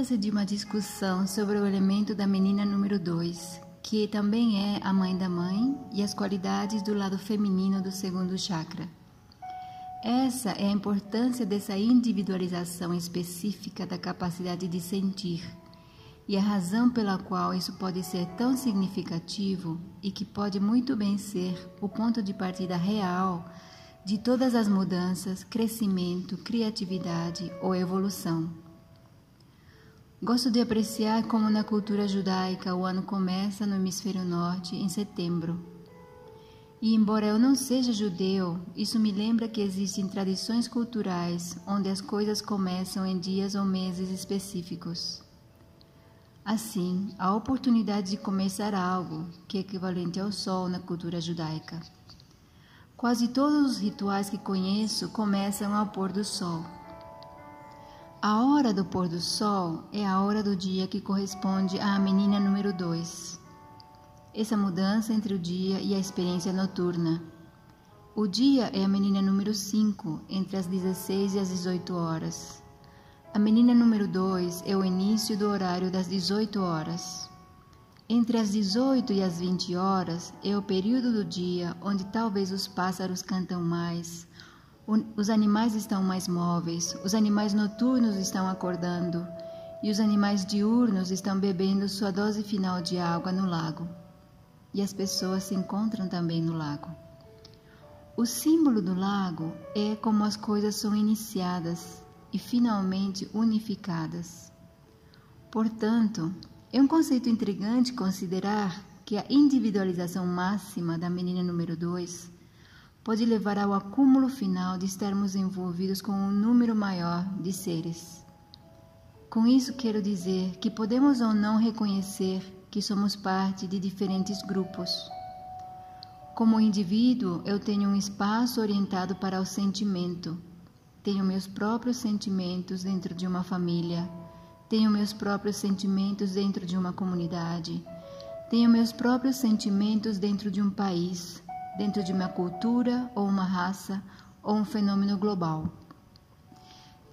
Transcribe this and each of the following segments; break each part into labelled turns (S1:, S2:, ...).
S1: Trata-se de uma discussão sobre o elemento da menina número 2, que também é a mãe da mãe, e as qualidades do lado feminino do segundo chakra. Essa é a importância dessa individualização específica da capacidade de sentir e a razão pela qual isso pode ser tão significativo e que pode muito bem ser o ponto de partida real de todas as mudanças, crescimento, criatividade ou evolução. Gosto de apreciar como na cultura judaica o ano começa no hemisfério norte em setembro e embora eu não seja judeu, isso me lembra que existem tradições culturais onde as coisas começam em dias ou meses específicos. Assim, a oportunidade de começar algo, que é equivalente ao sol na cultura judaica. Quase todos os rituais que conheço começam ao pôr do sol. A hora do pôr do sol é a hora do dia que corresponde à menina número 2 essa mudança entre o dia e a experiência noturna. O dia é a menina número 5, entre as 16 e as 18 horas. A menina número 2 é o início do horário das 18 horas. Entre as 18 e as 20 horas é o período do dia onde talvez os pássaros cantam mais, os animais estão mais móveis, os animais noturnos estão acordando e os animais diurnos estão bebendo sua dose final de água no lago e as pessoas se encontram também no lago. O símbolo do lago é como as coisas são iniciadas e finalmente unificadas. Portanto, é um conceito intrigante considerar que a individualização máxima da menina número 2 pode levar ao acúmulo final de estarmos envolvidos com um número maior de seres. Com isso, quero dizer que podemos ou não reconhecer que somos parte de diferentes grupos. Como indivíduo, eu tenho um espaço orientado para o sentimento. Tenho meus próprios sentimentos dentro de uma família. Tenho meus próprios sentimentos dentro de uma comunidade. Tenho meus próprios sentimentos dentro de um país, dentro de uma cultura ou uma raça ou um fenômeno global.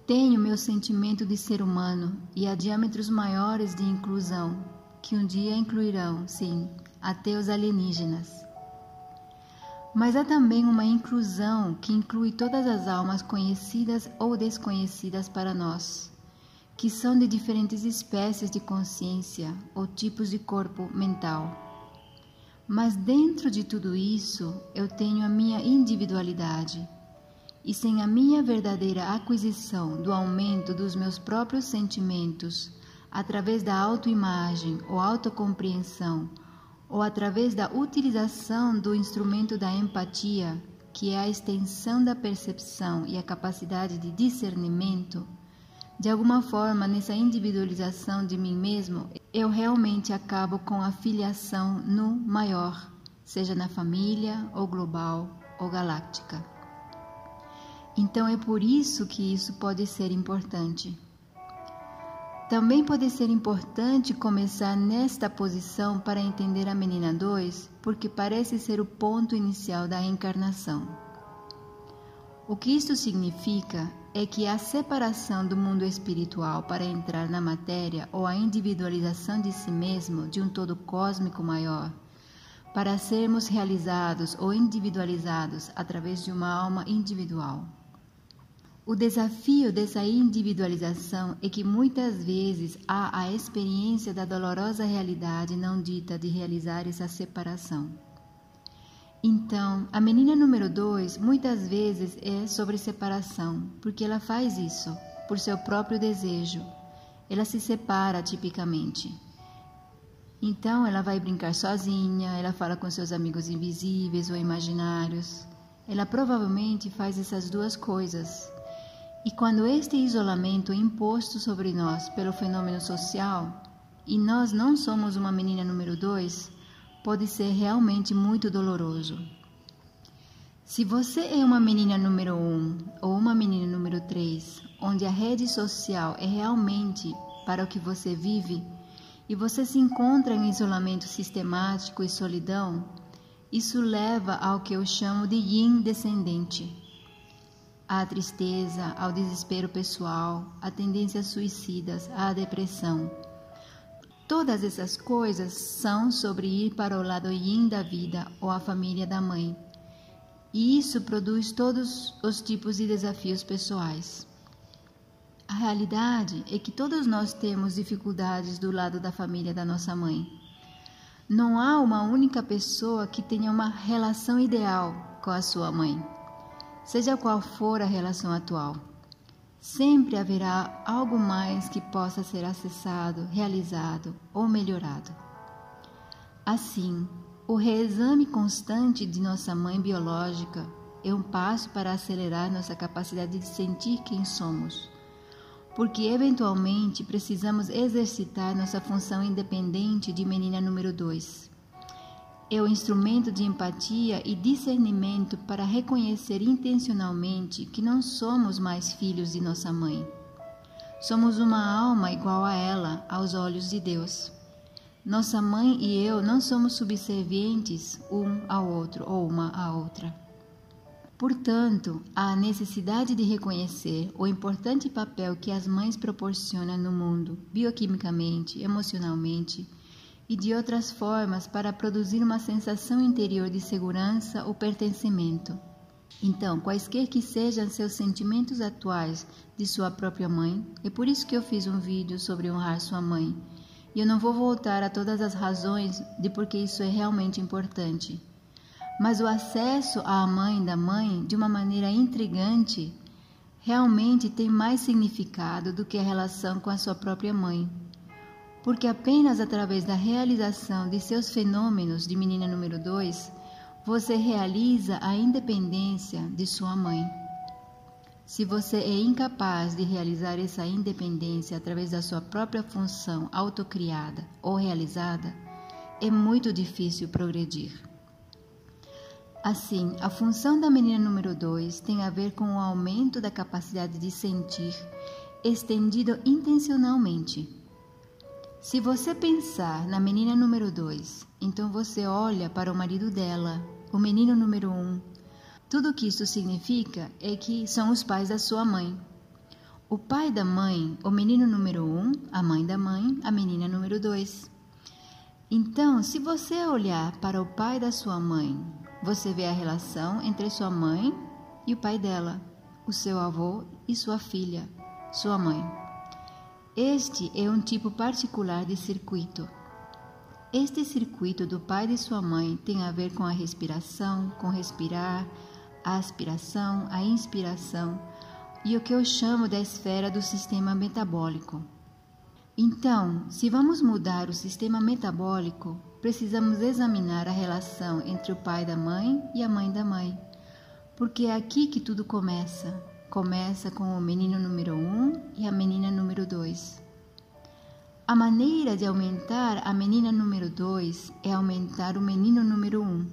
S1: Tenho meu sentimento de ser humano e há diâmetros maiores de inclusão que um dia incluirão, sim, até os alienígenas. Mas há também uma inclusão que inclui todas as almas conhecidas ou desconhecidas para nós, que são de diferentes espécies de consciência ou tipos de corpo mental. Mas dentro de tudo isso, eu tenho a minha individualidade. E sem a minha verdadeira aquisição do aumento dos meus próprios sentimentos, através da autoimagem ou autocompreensão, ou através da utilização do instrumento da empatia, que é a extensão da percepção e a capacidade de discernimento, de alguma forma, nessa individualização de mim mesmo, eu realmente acabo com a filiação no maior, seja na família, ou global, ou galáctica. Então é por isso que isso pode ser importante. Também pode ser importante começar nesta posição para entender a menina 2, porque parece ser o ponto inicial da encarnação. O que isto significa é que a separação do mundo espiritual para entrar na matéria ou a individualização de si mesmo de um todo cósmico maior, para sermos realizados ou individualizados através de uma alma individual. O desafio dessa individualização é que muitas vezes há a experiência da dolorosa realidade não dita de realizar essa separação. Então, a menina número 2 muitas vezes é sobre separação, porque ela faz isso por seu próprio desejo. Ela se separa tipicamente. Então, ela vai brincar sozinha, ela fala com seus amigos invisíveis ou imaginários. Ela provavelmente faz essas duas coisas e quando este isolamento é imposto sobre nós pelo fenômeno social, e nós não somos uma menina número dois, pode ser realmente muito doloroso. Se você é uma menina número um ou uma menina número três, onde a rede social é realmente para o que você vive, e você se encontra em isolamento sistemático e solidão, isso leva ao que eu chamo de yin descendente à tristeza, ao desespero pessoal, a tendências suicidas, à depressão. Todas essas coisas são sobre ir para o lado yin da vida ou a família da mãe. E isso produz todos os tipos de desafios pessoais. A realidade é que todos nós temos dificuldades do lado da família da nossa mãe. Não há uma única pessoa que tenha uma relação ideal com a sua mãe, seja qual for a relação atual. Sempre haverá algo mais que possa ser acessado, realizado ou melhorado. Assim, o reexame constante de nossa mãe biológica é um passo para acelerar nossa capacidade de sentir quem somos porque eventualmente precisamos exercitar nossa função independente de menina número 2. É o instrumento de empatia e discernimento para reconhecer intencionalmente que não somos mais filhos de nossa mãe. Somos uma alma igual a ela aos olhos de Deus. Nossa mãe e eu não somos subservientes um ao outro ou uma à outra. Portanto, há a necessidade de reconhecer o importante papel que as mães proporcionam no mundo, bioquimicamente, emocionalmente e de outras formas para produzir uma sensação interior de segurança ou pertencimento. Então, quaisquer que sejam seus sentimentos atuais de sua própria mãe, é por isso que eu fiz um vídeo sobre honrar sua mãe. E eu não vou voltar a todas as razões de por que isso é realmente importante. Mas o acesso à mãe da mãe de uma maneira intrigante realmente tem mais significado do que a relação com a sua própria mãe. Porque apenas através da realização de seus fenômenos de menina número 2, você realiza a independência de sua mãe. Se você é incapaz de realizar essa independência através da sua própria função autocriada ou realizada, é muito difícil progredir. Assim, a função da menina número 2 tem a ver com o aumento da capacidade de sentir, estendido intencionalmente. Se você pensar na menina número 2, então você olha para o marido dela, o menino número 1. Um. Tudo o que isso significa é que são os pais da sua mãe. O pai da mãe, o menino número 1, um, a mãe da mãe, a menina número 2. Então, se você olhar para o pai da sua mãe você vê a relação entre sua mãe e o pai dela, o seu avô e sua filha, sua mãe. Este é um tipo particular de circuito. Este circuito do pai de sua mãe tem a ver com a respiração, com respirar, a aspiração, a inspiração e o que eu chamo da esfera do sistema metabólico. Então, se vamos mudar o sistema metabólico, precisamos examinar a relação entre o pai da mãe e a mãe da mãe, porque é aqui que tudo começa. Começa com o menino número 1 um e a menina número 2. A maneira de aumentar a menina número 2 é aumentar o menino número 1. Um.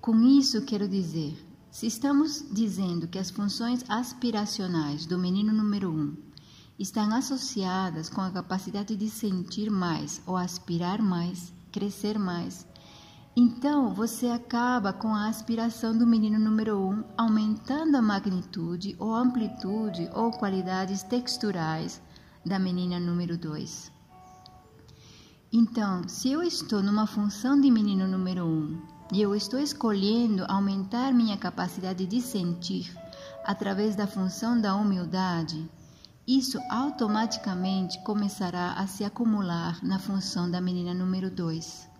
S1: Com isso, quero dizer, se estamos dizendo que as funções aspiracionais do menino número 1 um estão associadas com a capacidade de sentir mais ou aspirar mais, crescer mais. Então você acaba com a aspiração do menino número 1 um, aumentando a magnitude ou amplitude ou qualidades texturais da menina número 2. Então, se eu estou numa função de menino número 1 um, e eu estou escolhendo aumentar minha capacidade de sentir através da função da humildade, isso automaticamente começará a se acumular na função da menina número 2.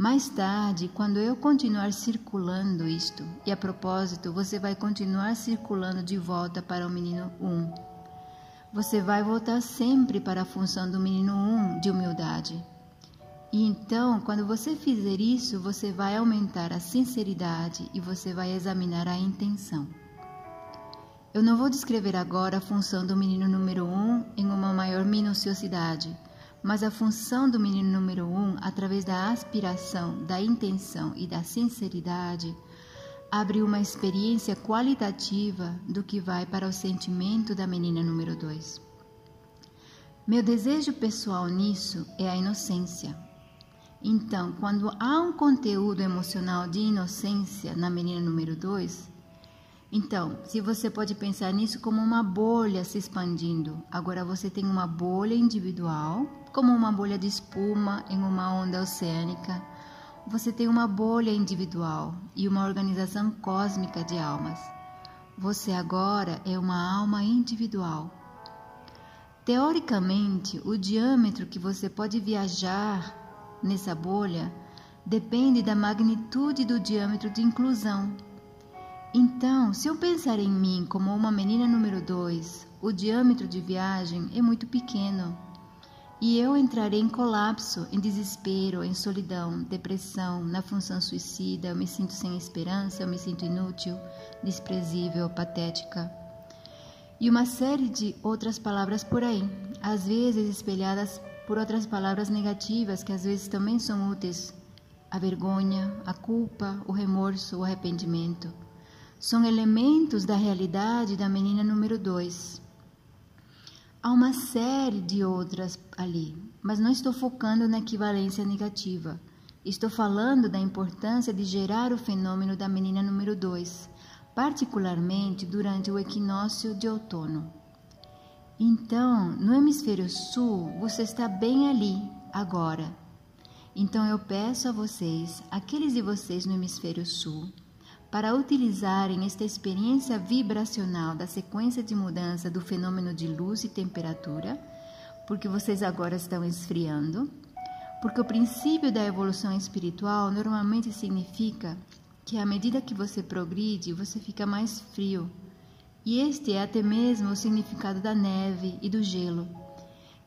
S1: Mais tarde, quando eu continuar circulando isto, e a propósito, você vai continuar circulando de volta para o menino 1. Um, você vai voltar sempre para a função do menino 1 um de humildade. E então, quando você fizer isso, você vai aumentar a sinceridade e você vai examinar a intenção. Eu não vou descrever agora a função do menino número 1 um em uma maior minuciosidade, mas a função do menino número 1, um, através da aspiração, da intenção e da sinceridade, abre uma experiência qualitativa do que vai para o sentimento da menina número 2. Meu desejo pessoal nisso é a inocência. Então, quando há um conteúdo emocional de inocência na menina número 2, Então, se você pode pensar nisso como uma bolha se expandindo, agora você tem uma bolha individual, como uma bolha de espuma em uma onda oceânica. Você tem uma bolha individual e uma organização cósmica de almas. Você agora é uma alma individual. Teoricamente, o diâmetro que você pode viajar nessa bolha depende da magnitude do diâmetro de inclusão então, se eu pensar em mim como uma menina número 2, o diâmetro de viagem é muito pequeno. E eu entrarei em colapso, em desespero, em solidão, depressão, na função suicida, eu me sinto sem esperança, eu me sinto inútil, desprezível, patética. E uma série de outras palavras por aí, às vezes espelhadas por outras palavras negativas que às vezes também são úteis: a vergonha, a culpa, o remorso, o arrependimento são elementos da realidade da menina número 2. Há uma série de outras ali, mas não estou focando na equivalência negativa. Estou falando da importância de gerar o fenômeno da menina número 2, particularmente durante o equinócio de outono. Então, no hemisfério sul, você está bem ali, agora. Então eu peço a vocês, aqueles de vocês no hemisfério sul, para utilizarem esta experiência vibracional da sequência de mudança do fenômeno de luz e temperatura, porque vocês agora estão esfriando, porque o princípio da evolução espiritual normalmente significa que à medida que você progride, você fica mais frio. E este é até mesmo o significado da neve e do gelo.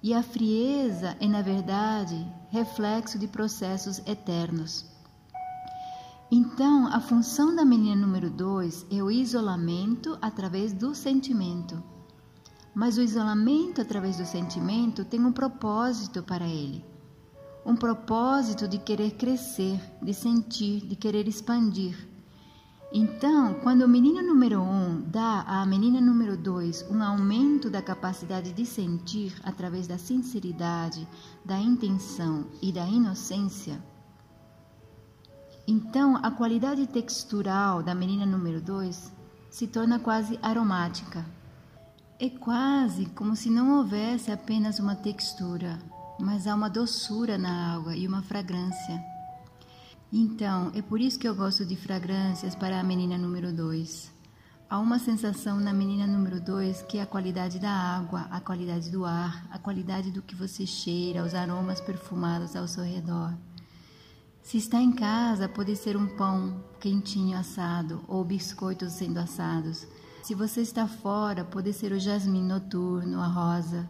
S1: E a frieza é, na verdade, reflexo de processos eternos. Então, a função da menina número 2 é o isolamento através do sentimento. Mas o isolamento através do sentimento tem um propósito para ele. Um propósito de querer crescer, de sentir, de querer expandir. Então, quando o menino número 1 um dá à menina número 2 um aumento da capacidade de sentir através da sinceridade, da intenção e da inocência, então, a qualidade textural da menina número 2 se torna quase aromática. É quase como se não houvesse apenas uma textura, mas há uma doçura na água e uma fragrância. Então, é por isso que eu gosto de fragrâncias para a menina número 2. Há uma sensação na menina número 2 que é a qualidade da água, a qualidade do ar, a qualidade do que você cheira, os aromas perfumados ao seu redor. Se está em casa, pode ser um pão quentinho assado ou biscoitos sendo assados. Se você está fora, pode ser o jasmim noturno, a rosa.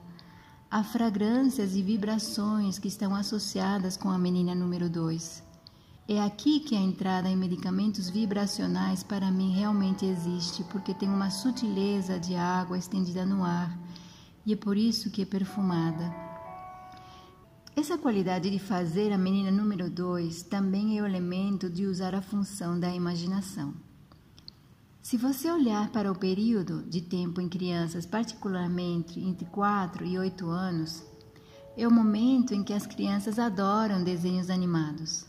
S1: Há fragrâncias e vibrações que estão associadas com a menina número 2. É aqui que a entrada em medicamentos vibracionais para mim realmente existe, porque tem uma sutileza de água estendida no ar e é por isso que é perfumada. Essa qualidade de fazer a menina número 2 também é o elemento de usar a função da imaginação. Se você olhar para o período de tempo em crianças, particularmente entre 4 e 8 anos, é o momento em que as crianças adoram desenhos animados.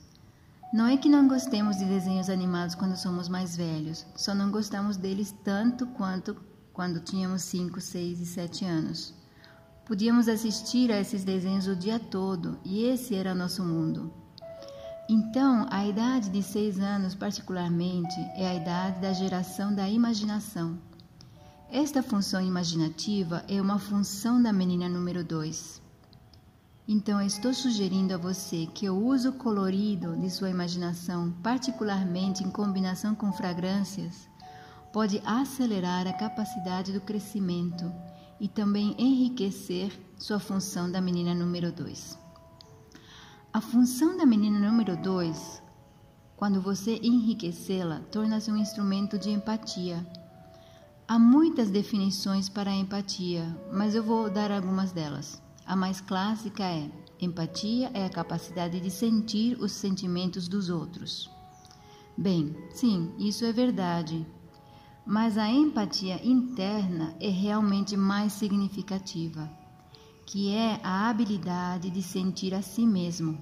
S1: Não é que não gostemos de desenhos animados quando somos mais velhos, só não gostamos deles tanto quanto quando tínhamos 5, 6 e 7 anos. Podíamos assistir a esses desenhos o dia todo e esse era nosso mundo. Então, a idade de seis anos, particularmente, é a idade da geração da imaginação. Esta função imaginativa é uma função da menina número 2. Então, estou sugerindo a você que o uso colorido de sua imaginação, particularmente em combinação com fragrâncias, pode acelerar a capacidade do crescimento e também enriquecer sua função da menina número 2. A função da menina número 2, quando você enriquecê-la, torna-se um instrumento de empatia. Há muitas definições para a empatia, mas eu vou dar algumas delas. A mais clássica é: empatia é a capacidade de sentir os sentimentos dos outros. Bem, sim, isso é verdade, mas a empatia interna é realmente mais significativa, que é a habilidade de sentir a si mesmo.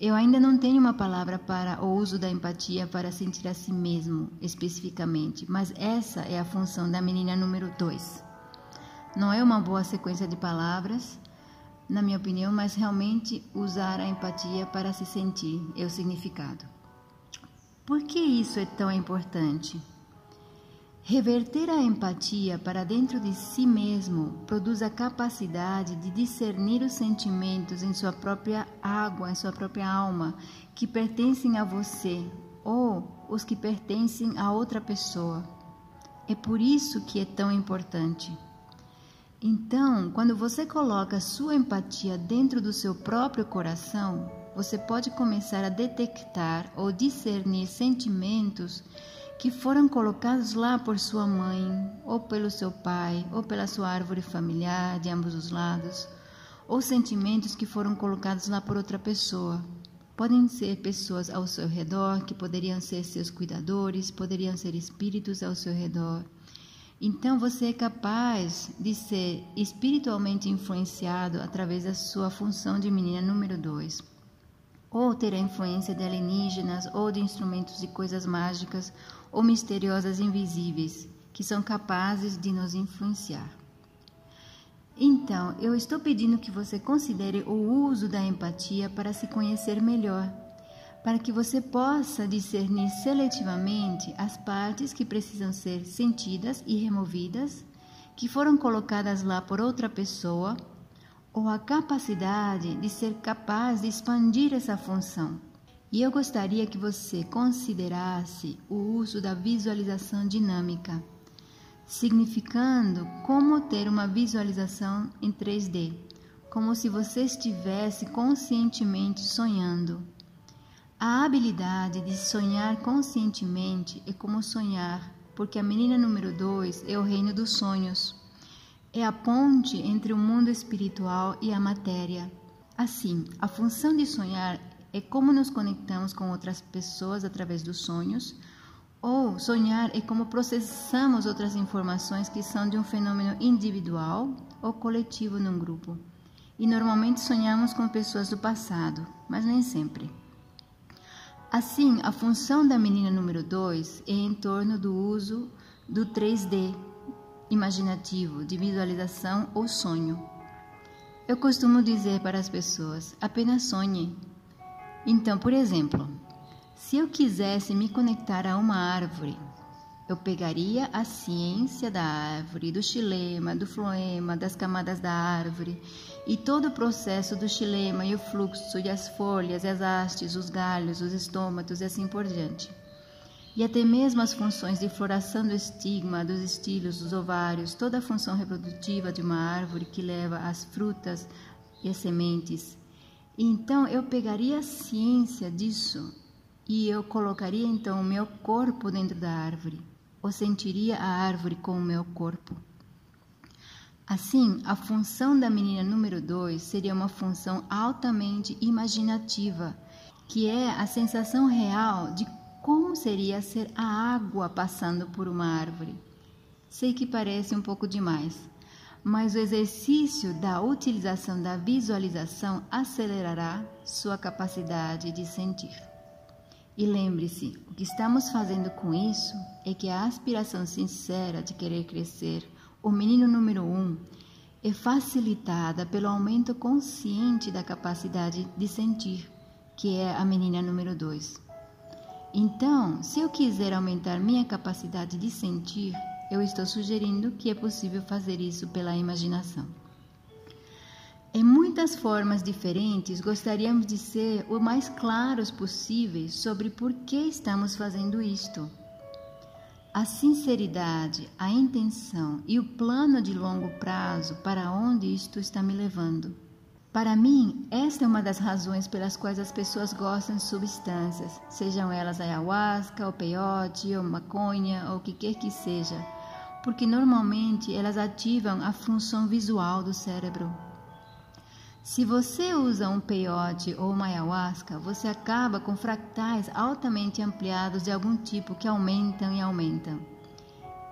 S1: Eu ainda não tenho uma palavra para o uso da empatia para sentir a si mesmo, especificamente, mas essa é a função da menina número 2. Não é uma boa sequência de palavras, na minha opinião, mas realmente usar a empatia para se sentir é o significado. Por que isso é tão importante? Reverter a empatia para dentro de si mesmo produz a capacidade de discernir os sentimentos em sua própria água, em sua própria alma, que pertencem a você ou os que pertencem a outra pessoa. É por isso que é tão importante. Então, quando você coloca sua empatia dentro do seu próprio coração, você pode começar a detectar ou discernir sentimentos que foram colocados lá por sua mãe, ou pelo seu pai, ou pela sua árvore familiar de ambos os lados, ou sentimentos que foram colocados lá por outra pessoa. Podem ser pessoas ao seu redor, que poderiam ser seus cuidadores, poderiam ser espíritos ao seu redor. Então você é capaz de ser espiritualmente influenciado através da sua função de menina número 2 ou ter a influência de alienígenas ou de instrumentos de coisas mágicas ou misteriosas invisíveis que são capazes de nos influenciar. Então, eu estou pedindo que você considere o uso da empatia para se conhecer melhor, para que você possa discernir seletivamente as partes que precisam ser sentidas e removidas, que foram colocadas lá por outra pessoa ou a capacidade de ser capaz de expandir essa função. E eu gostaria que você considerasse o uso da visualização dinâmica, significando como ter uma visualização em 3D, como se você estivesse conscientemente sonhando. A habilidade de sonhar conscientemente é como sonhar, porque a menina número 2 é o reino dos sonhos é a ponte entre o mundo espiritual e a matéria. Assim, a função de sonhar é como nos conectamos com outras pessoas através dos sonhos, ou sonhar é como processamos outras informações que são de um fenômeno individual ou coletivo num grupo. E normalmente sonhamos com pessoas do passado, mas nem sempre. Assim, a função da menina número 2 é em torno do uso do 3D, imaginativo, de visualização ou sonho. Eu costumo dizer para as pessoas: apenas sonhe. Então, por exemplo, se eu quisesse me conectar a uma árvore, eu pegaria a ciência da árvore, do xilema, do floema, das camadas da árvore e todo o processo do xilema e o fluxo e as folhas, as hastes, os galhos, os estômatos e assim por diante e até mesmo as funções de floração do estigma, dos estilos, dos ovários, toda a função reprodutiva de uma árvore que leva as frutas e as sementes. Então eu pegaria a ciência disso e eu colocaria então o meu corpo dentro da árvore, ou sentiria a árvore com o meu corpo. Assim, a função da menina número 2 seria uma função altamente imaginativa, que é a sensação real de como seria ser a água passando por uma árvore? Sei que parece um pouco demais, mas o exercício da utilização da visualização acelerará sua capacidade de sentir. E lembre-se, o que estamos fazendo com isso é que a aspiração sincera de querer crescer, o menino número um, é facilitada pelo aumento consciente da capacidade de sentir, que é a menina número dois. Então, se eu quiser aumentar minha capacidade de sentir, eu estou sugerindo que é possível fazer isso pela imaginação. Em muitas formas diferentes, gostaríamos de ser o mais claros possíveis sobre por que estamos fazendo isto. A sinceridade, a intenção e o plano de longo prazo para onde isto está me levando. Para mim, esta é uma das razões pelas quais as pessoas gostam de substâncias, sejam elas ayahuasca, ou peyote, ou maconha, ou o que quer que seja, porque normalmente elas ativam a função visual do cérebro. Se você usa um peyote ou uma ayahuasca, você acaba com fractais altamente ampliados de algum tipo que aumentam e aumentam.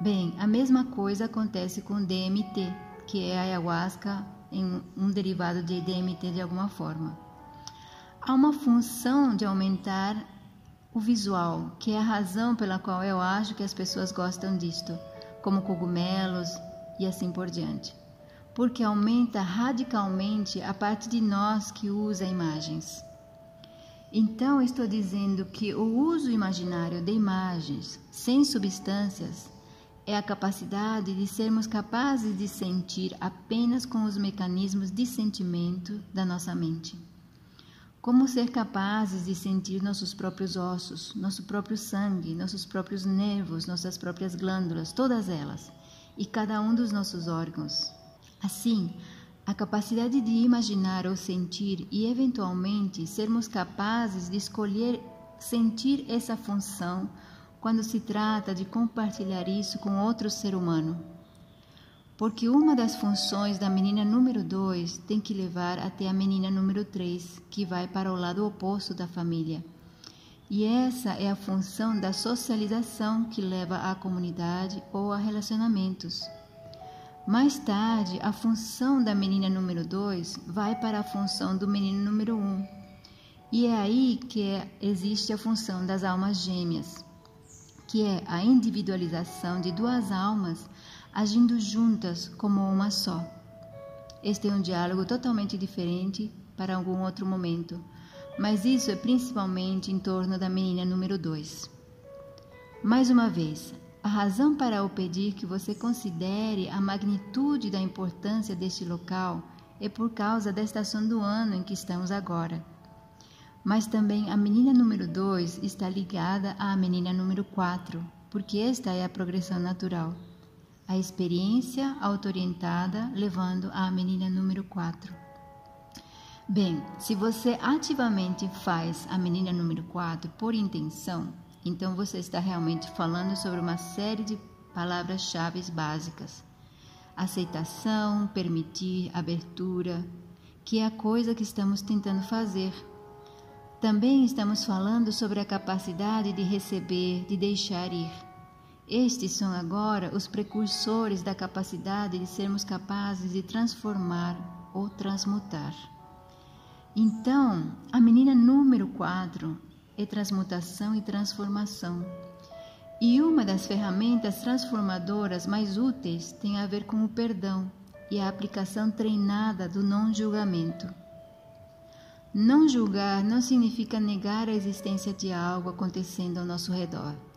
S1: Bem, a mesma coisa acontece com DMT, que é a ayahuasca em um derivado de DMT de alguma forma. há uma função de aumentar o visual, que é a razão pela qual eu acho que as pessoas gostam disto, como cogumelos e assim por diante. Porque aumenta radicalmente a parte de nós que usa imagens. Então, estou dizendo que o uso imaginário de imagens sem substâncias é a capacidade de sermos capazes de sentir apenas com os mecanismos de sentimento da nossa mente. Como ser capazes de sentir nossos próprios ossos, nosso próprio sangue, nossos próprios nervos, nossas próprias glândulas, todas elas, e cada um dos nossos órgãos. Assim, a capacidade de imaginar ou sentir e, eventualmente, sermos capazes de escolher sentir essa função quando se trata de compartilhar isso com outro ser humano porque uma das funções da menina número 2 tem que levar até a menina número 3, que vai para o lado oposto da família. E essa é a função da socialização que leva à comunidade ou a relacionamentos. Mais tarde, a função da menina número 2 vai para a função do menino número 1. Um. E é aí que é, existe a função das almas gêmeas, que é a individualização de duas almas agindo juntas como uma só. Este é um diálogo totalmente diferente para algum outro momento, mas isso é principalmente em torno da menina número 2. Mais uma vez, a razão para eu pedir que você considere a magnitude da importância deste local é por causa da estação do ano em que estamos agora. Mas também a menina número 2 está ligada à menina número 4, porque esta é a progressão natural a experiência auto-orientada levando à menina número 4. Bem, se você ativamente faz a menina número 4 por intenção, então você está realmente falando sobre uma série de palavras-chave básicas: aceitação, permitir, abertura, que é a coisa que estamos tentando fazer. Também estamos falando sobre a capacidade de receber, de deixar ir. Estes são agora os precursores da capacidade de sermos capazes de transformar ou transmutar. Então, a menina número 4 é transmutação e transformação. E uma das ferramentas transformadoras mais úteis tem a ver com o perdão e a aplicação treinada do não julgamento. Não julgar não significa negar a existência de algo acontecendo ao nosso redor.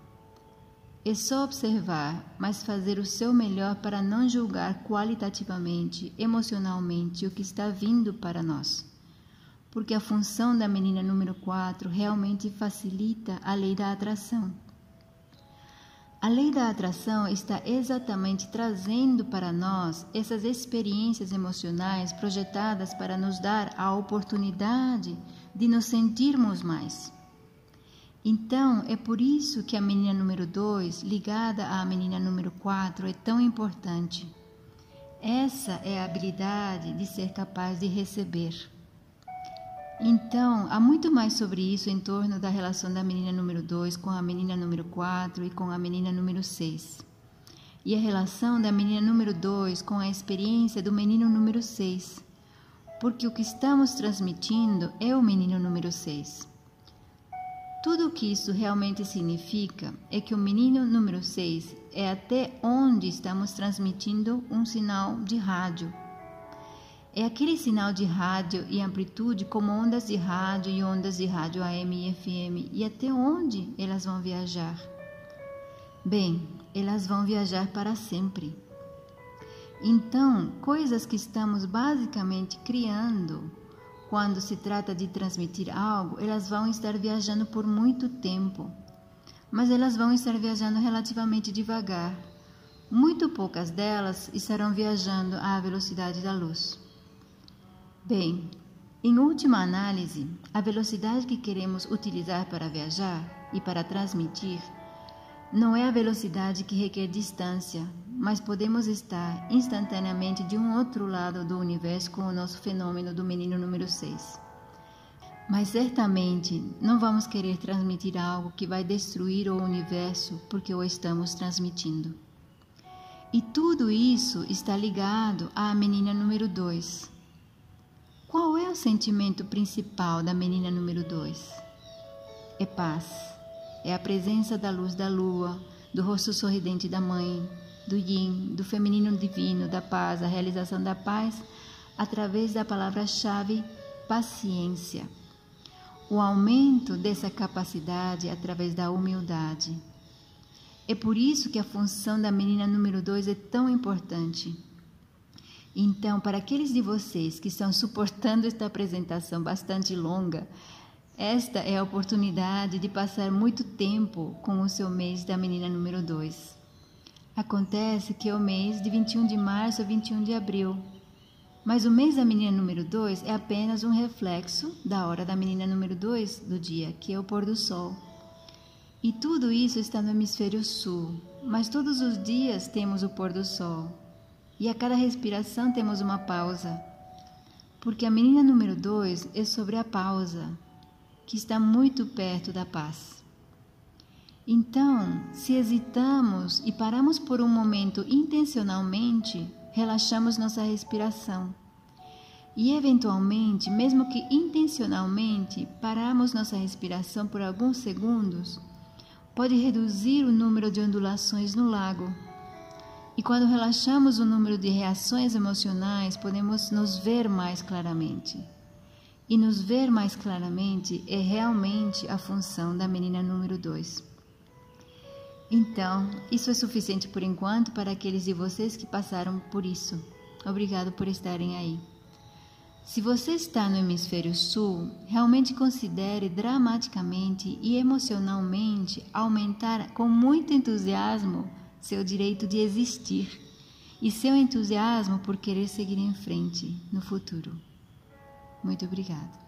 S1: É só observar, mas fazer o seu melhor para não julgar qualitativamente, emocionalmente o que está vindo para nós. Porque a função da menina número 4 realmente facilita a lei da atração. A lei da atração está exatamente trazendo para nós essas experiências emocionais projetadas para nos dar a oportunidade de nos sentirmos mais. Então, é por isso que a menina número 2, ligada à menina número 4, é tão importante. Essa é a habilidade de ser capaz de receber. Então, há muito mais sobre isso em torno da relação da menina número 2 com a menina número 4 e com a menina número 6. E a relação da menina número 2 com a experiência do menino número 6. Porque o que estamos transmitindo é o menino número 6. Tudo o que isso realmente significa é que o menino número 6 é até onde estamos transmitindo um sinal de rádio. É aquele sinal de rádio e amplitude como ondas de rádio e ondas de rádio AM e FM e até onde elas vão viajar? Bem, elas vão viajar para sempre. Então, coisas que estamos basicamente criando quando se trata de transmitir algo, elas vão estar viajando por muito tempo, mas elas vão estar viajando relativamente devagar. Muito poucas delas estarão viajando à velocidade da luz. Bem, em última análise, a velocidade que queremos utilizar para viajar e para transmitir não é a velocidade que requer distância, mas podemos estar instantaneamente de um outro lado do universo com o nosso fenômeno do menino número 6. Mas certamente não vamos querer transmitir algo que vai destruir o universo porque o estamos transmitindo. E tudo isso está ligado à menina número 2. Qual é o sentimento principal da menina número 2? É paz. É a presença da luz da lua, do rosto sorridente da mãe, do yin, do feminino divino, da paz, a realização da paz através da palavra-chave paciência. O aumento dessa capacidade através da humildade. É por isso que a função da menina número 2 é tão importante. Então, para aqueles de vocês que estão suportando esta apresentação bastante longa, esta é a oportunidade de passar muito tempo com o seu mês da menina número 2. Acontece que é o mês de 21 de março a 21 de abril. Mas o mês da menina número 2 é apenas um reflexo da hora da menina número 2 do dia, que é o pôr do sol. E tudo isso está no hemisfério sul, mas todos os dias temos o pôr do sol. E a cada respiração temos uma pausa. Porque a menina número 2 é sobre a pausa, que está muito perto da paz. Então, se hesitamos e paramos por um momento intencionalmente, relaxamos nossa respiração. E, eventualmente, mesmo que intencionalmente, pararmos nossa respiração por alguns segundos, pode reduzir o número de ondulações no lago. E quando relaxamos o número de reações emocionais, podemos nos ver mais claramente. E nos ver mais claramente é realmente a função da menina número 2. Então, isso é suficiente por enquanto para aqueles de vocês que passaram por isso. Obrigado por estarem aí. Se você está no hemisfério sul, realmente considere dramaticamente e emocionalmente aumentar com muito entusiasmo seu direito de existir e seu entusiasmo por querer seguir em frente no futuro. Muito obrigado.